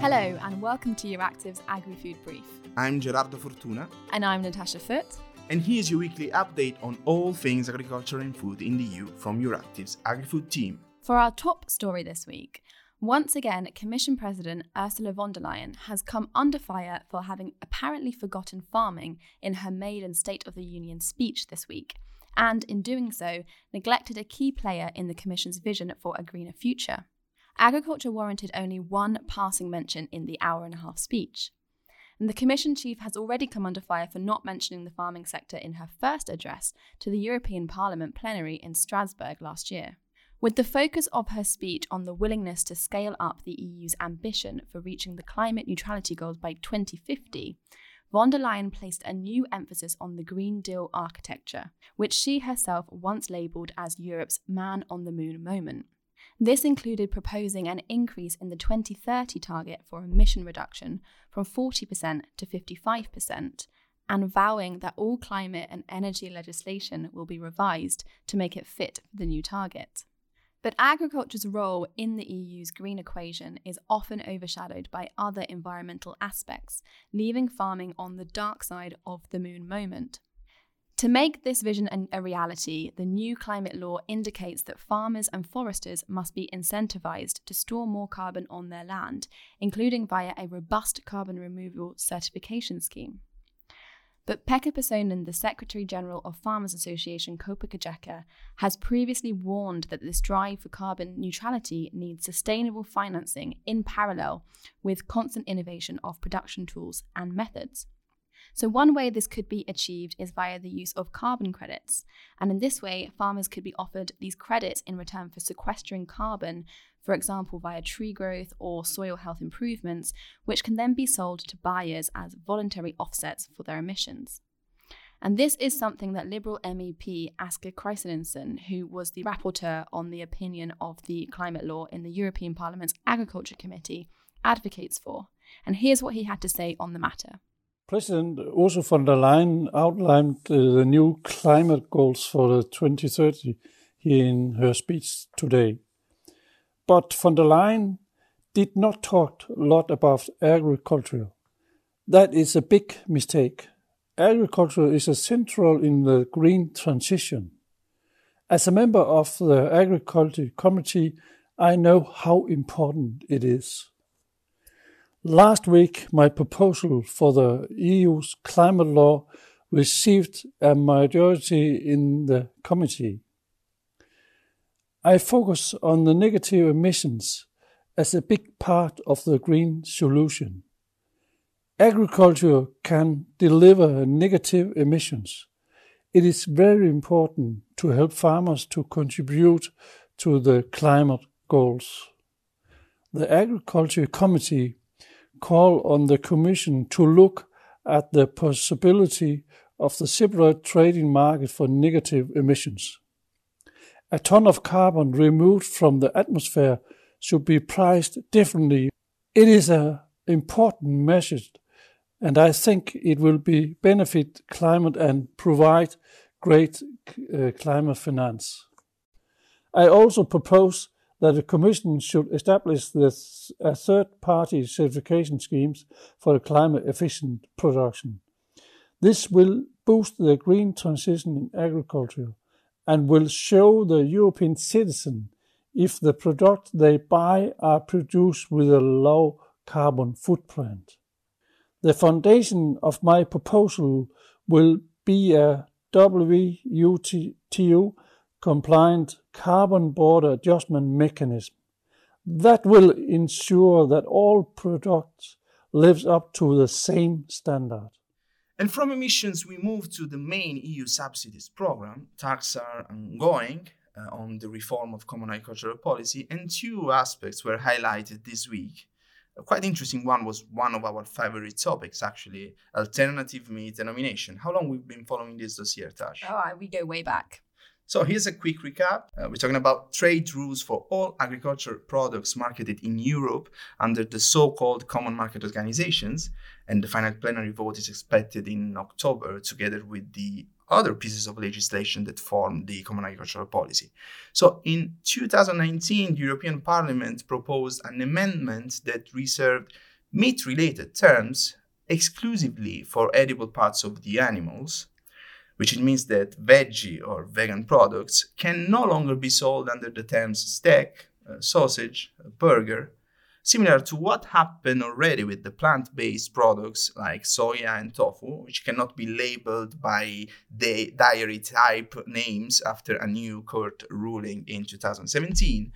Hello, and welcome to Euractiv's Agri Food Brief. I'm Gerardo Fortuna, And I'm Natasha Foote. and here's your weekly update on all things agriculture and food in the EU from Euractiv's AgriFood team. For our top story this week, once again, Commission President Ursula von der Leyen has come under fire for having apparently forgotten farming in her maiden State of the Union speech this week, and in doing so, neglected a key player in the Commission's vision for a greener future. Agriculture warranted only one passing mention in the hour and a half speech. And the Commission chief has already come under fire for not mentioning the farming sector in her first address to the European Parliament plenary in Strasbourg last year. With the focus of her speech on the willingness to scale up the EU's ambition for reaching the climate neutrality goals by 2050, von der Leyen placed a new emphasis on the Green Deal architecture, which she herself once labelled as Europe's man on the moon moment. This included proposing an increase in the 2030 target for emission reduction from 40% to 55%, and vowing that all climate and energy legislation will be revised to make it fit for the new target. But agriculture's role in the EU's green equation is often overshadowed by other environmental aspects, leaving farming on the dark side of the moon moment. To make this vision a reality, the new climate law indicates that farmers and foresters must be incentivized to store more carbon on their land, including via a robust carbon removal certification scheme. But Pekka Pesonen, the Secretary General of Farmers Association Copa Cogeca, has previously warned that this drive for carbon neutrality needs sustainable financing in parallel with constant innovation of production tools and methods. So, one way this could be achieved is via the use of carbon credits. And in this way, farmers could be offered these credits in return for sequestering carbon, for example, via tree growth or soil health improvements, which can then be sold to buyers as voluntary offsets for their emissions. And this is something that Liberal MEP Asger Christensen, who was the rapporteur on the opinion of the climate law in the European Parliament's Agriculture Committee, advocates for. And here's what he had to say on the matter. President Ursula von der Leyen outlined uh, the new climate goals for the 2030 in her speech today. But von der Leyen did not talk a lot about agriculture. That is a big mistake. Agriculture is central in the green transition. As a member of the Agriculture Committee, I know how important it is. Last week, my proposal for the EU's climate law received a majority in the committee. I focus on the negative emissions as a big part of the green solution. Agriculture can deliver negative emissions. It is very important to help farmers to contribute to the climate goals. The Agriculture Committee call on the Commission to look at the possibility of the separate trading market for negative emissions. A ton of carbon removed from the atmosphere should be priced differently. It is an important measure, and I think it will be benefit climate and provide great uh, climate finance. I also propose that the Commission should establish this, a third-party certification schemes for climate efficient production. This will boost the green transition in agriculture and will show the European citizen if the products they buy are produced with a low carbon footprint. The foundation of my proposal will be a WTO compliant carbon border adjustment mechanism that will ensure that all products lives up to the same standard. And from emissions, we move to the main EU subsidies program. Talks are ongoing uh, on the reform of common agricultural policy, and two aspects were highlighted this week. A quite interesting one was one of our favorite topics, actually, alternative meat denomination. How long we've been following this dossier, Tash? Oh, we go way back. So here's a quick recap. Uh, we're talking about trade rules for all agriculture products marketed in Europe under the so-called Common Market Organizations, and the final plenary vote is expected in October, together with the other pieces of legislation that form the Common Agricultural Policy. So in 2019, the European Parliament proposed an amendment that reserved meat-related terms exclusively for edible parts of the animals which means that veggie or vegan products can no longer be sold under the terms steak, uh, sausage, uh, burger, similar to what happened already with the plant based products like soya and tofu, which cannot be labeled by the dairy type names after a new court ruling in 2017.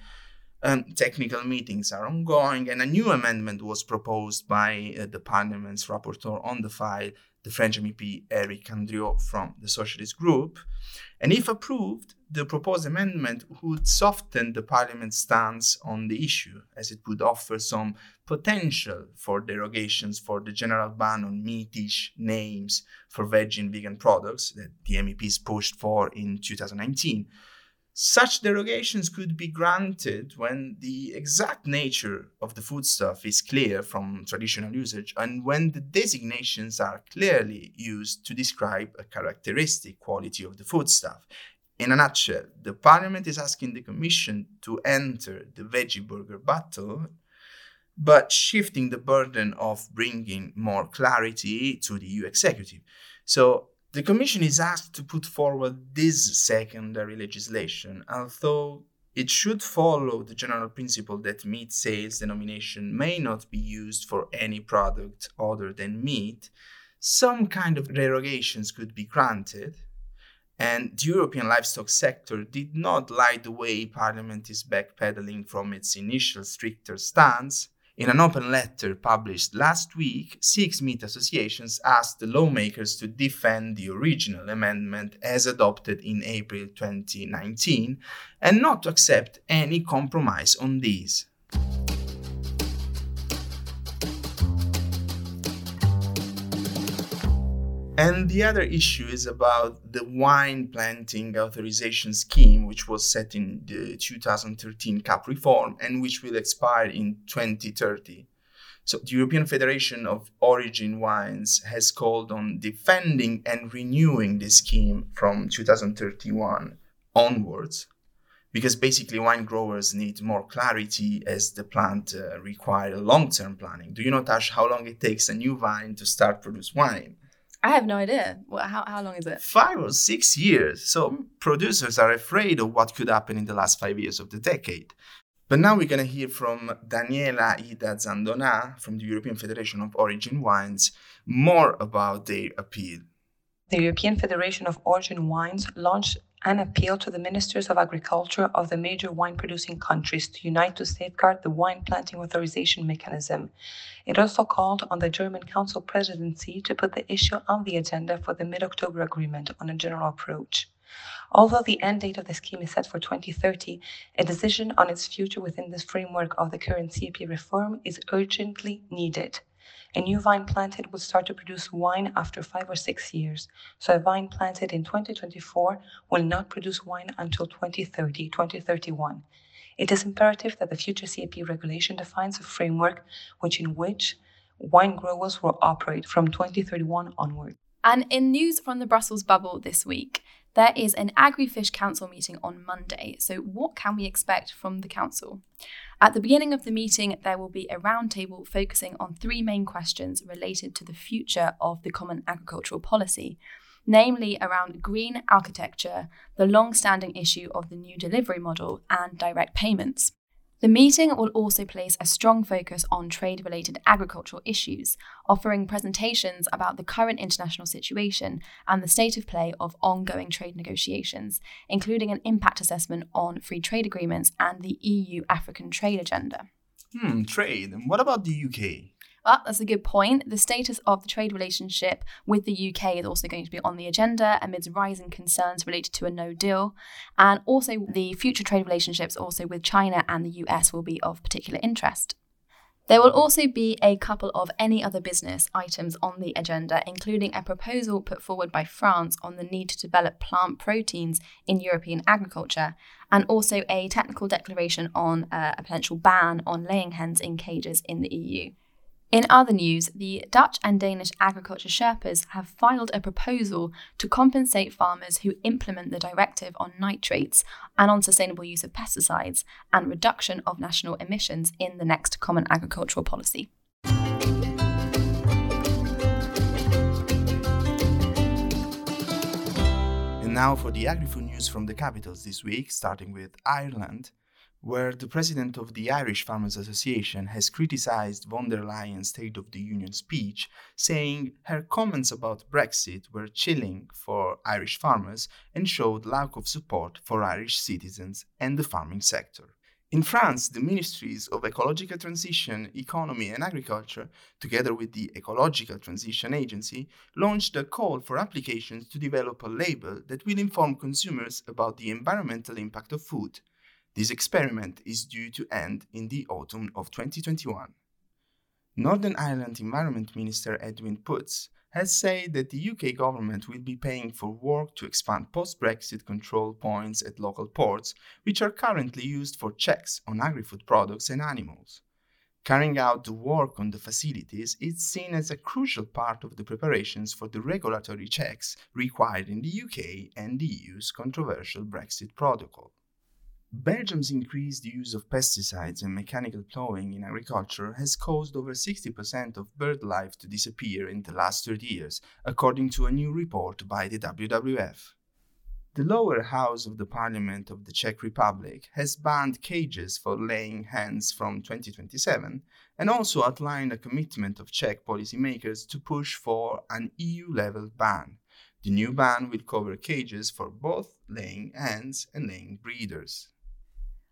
Um, technical meetings are ongoing, and a new amendment was proposed by uh, the Parliament's rapporteur on the file the French MEP Eric Andrieu from the Socialist Group. And if approved, the proposed amendment would soften the Parliament's stance on the issue, as it would offer some potential for derogations for the general ban on meatish names for veg and vegan products that the MEPs pushed for in 2019. Such derogations could be granted when the exact nature of the foodstuff is clear from traditional usage and when the designations are clearly used to describe a characteristic quality of the foodstuff. In a nutshell, the Parliament is asking the Commission to enter the veggie burger battle, but shifting the burden of bringing more clarity to the EU executive. So the Commission is asked to put forward this secondary legislation, although it should follow the general principle that meat sales denomination may not be used for any product other than meat. Some kind of derogations could be granted, and the European livestock sector did not like the way Parliament is backpedaling from its initial stricter stance in an open letter published last week, six meat associations asked the lawmakers to defend the original amendment as adopted in April 2019 and not to accept any compromise on these. And the other issue is about the wine planting authorization scheme, which was set in the 2013 CAP reform and which will expire in 2030. So, the European Federation of Origin Wines has called on defending and renewing this scheme from 2031 onwards, because basically wine growers need more clarity as the plant uh, require long term planning. Do you know, Tash, how long it takes a new vine to start produce wine? I have no idea. Well, how, how long is it? Five or six years. So producers are afraid of what could happen in the last five years of the decade. But now we're going to hear from Daniela Ida Zandona from the European Federation of Origin Wines more about their appeal. The European Federation of Origin Wines launched an appeal to the ministers of agriculture of the major wine producing countries to unite to safeguard the wine planting authorization mechanism. It also called on the German Council presidency to put the issue on the agenda for the mid October agreement on a general approach. Although the end date of the scheme is set for 2030, a decision on its future within this framework of the current CAP reform is urgently needed. A new vine planted would start to produce wine after five or six years, so a vine planted in 2024 will not produce wine until 2030, 2031. It is imperative that the future CAP regulation defines a framework which in which wine growers will operate from 2031 onward. And in news from the Brussels bubble this week, there is an Agri-Fish Council meeting on Monday. So, what can we expect from the council? At the beginning of the meeting, there will be a roundtable focusing on three main questions related to the future of the Common Agricultural Policy, namely around green architecture, the long standing issue of the new delivery model, and direct payments. The meeting will also place a strong focus on trade related agricultural issues, offering presentations about the current international situation and the state of play of ongoing trade negotiations, including an impact assessment on free trade agreements and the EU African trade agenda. Hmm, trade. And what about the UK? Well, that's a good point. The status of the trade relationship with the UK is also going to be on the agenda amidst rising concerns related to a no deal. And also, the future trade relationships also with China and the US will be of particular interest. There will also be a couple of any other business items on the agenda, including a proposal put forward by France on the need to develop plant proteins in European agriculture, and also a technical declaration on uh, a potential ban on laying hens in cages in the EU. In other news, the Dutch and Danish agriculture Sherpas have filed a proposal to compensate farmers who implement the directive on nitrates and on sustainable use of pesticides and reduction of national emissions in the next Common Agricultural Policy. And now for the agri food news from the capitals this week, starting with Ireland where the president of the Irish Farmers Association has criticized von der Leyen's State of the Union speech, saying her comments about Brexit were chilling for Irish farmers and showed lack of support for Irish citizens and the farming sector. In France, the Ministries of Ecological Transition, Economy and Agriculture, together with the Ecological Transition Agency, launched a call for applications to develop a label that will inform consumers about the environmental impact of food this experiment is due to end in the autumn of 2021. Northern Ireland Environment Minister Edwin Poots has said that the UK government will be paying for work to expand post Brexit control points at local ports, which are currently used for checks on agri food products and animals. Carrying out the work on the facilities is seen as a crucial part of the preparations for the regulatory checks required in the UK and the EU's controversial Brexit protocol. Belgium's increased use of pesticides and mechanical ploughing in agriculture has caused over 60% of bird life to disappear in the last 30 years, according to a new report by the WWF. The lower house of the parliament of the Czech Republic has banned cages for laying hens from 2027 and also outlined a commitment of Czech policymakers to push for an EU level ban. The new ban will cover cages for both laying hens and laying breeders.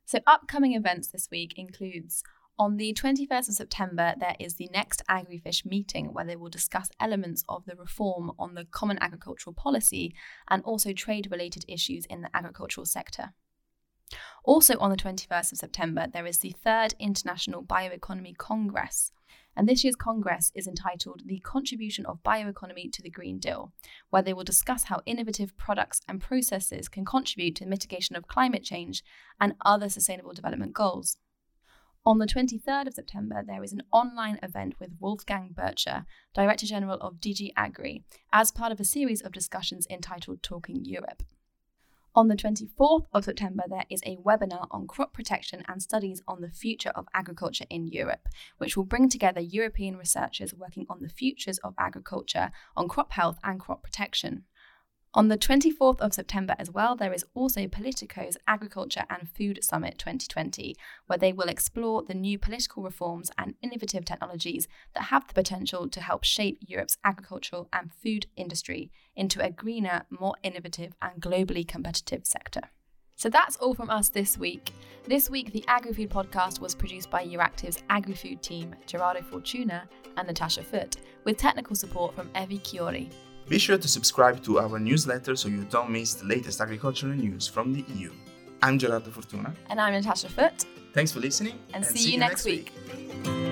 So, upcoming events this week includes on the 21st of September, there is the next AgriFish meeting where they will discuss elements of the reform on the Common Agricultural Policy and also trade related issues in the agricultural sector. Also, on the 21st of September, there is the third International Bioeconomy Congress, and this year's Congress is entitled The Contribution of Bioeconomy to the Green Deal, where they will discuss how innovative products and processes can contribute to the mitigation of climate change and other sustainable development goals. On the 23rd of September, there is an online event with Wolfgang Burtscher, Director General of DG Agri, as part of a series of discussions entitled Talking Europe. On the 24th of September, there is a webinar on crop protection and studies on the future of agriculture in Europe, which will bring together European researchers working on the futures of agriculture, on crop health and crop protection. On the 24th of September as well, there is also Politico's Agriculture and Food Summit 2020, where they will explore the new political reforms and innovative technologies that have the potential to help shape Europe's agricultural and food industry into a greener, more innovative, and globally competitive sector. So that's all from us this week. This week, the AgriFood podcast was produced by Euractiv's AgriFood team, Gerardo Fortuna and Natasha Foote, with technical support from Evi Chiori. Be sure to subscribe to our newsletter so you don't miss the latest agricultural news from the EU. I'm Gerardo Fortuna. And I'm Natasha Foote. Thanks for listening. And, and see, see, you next week. week.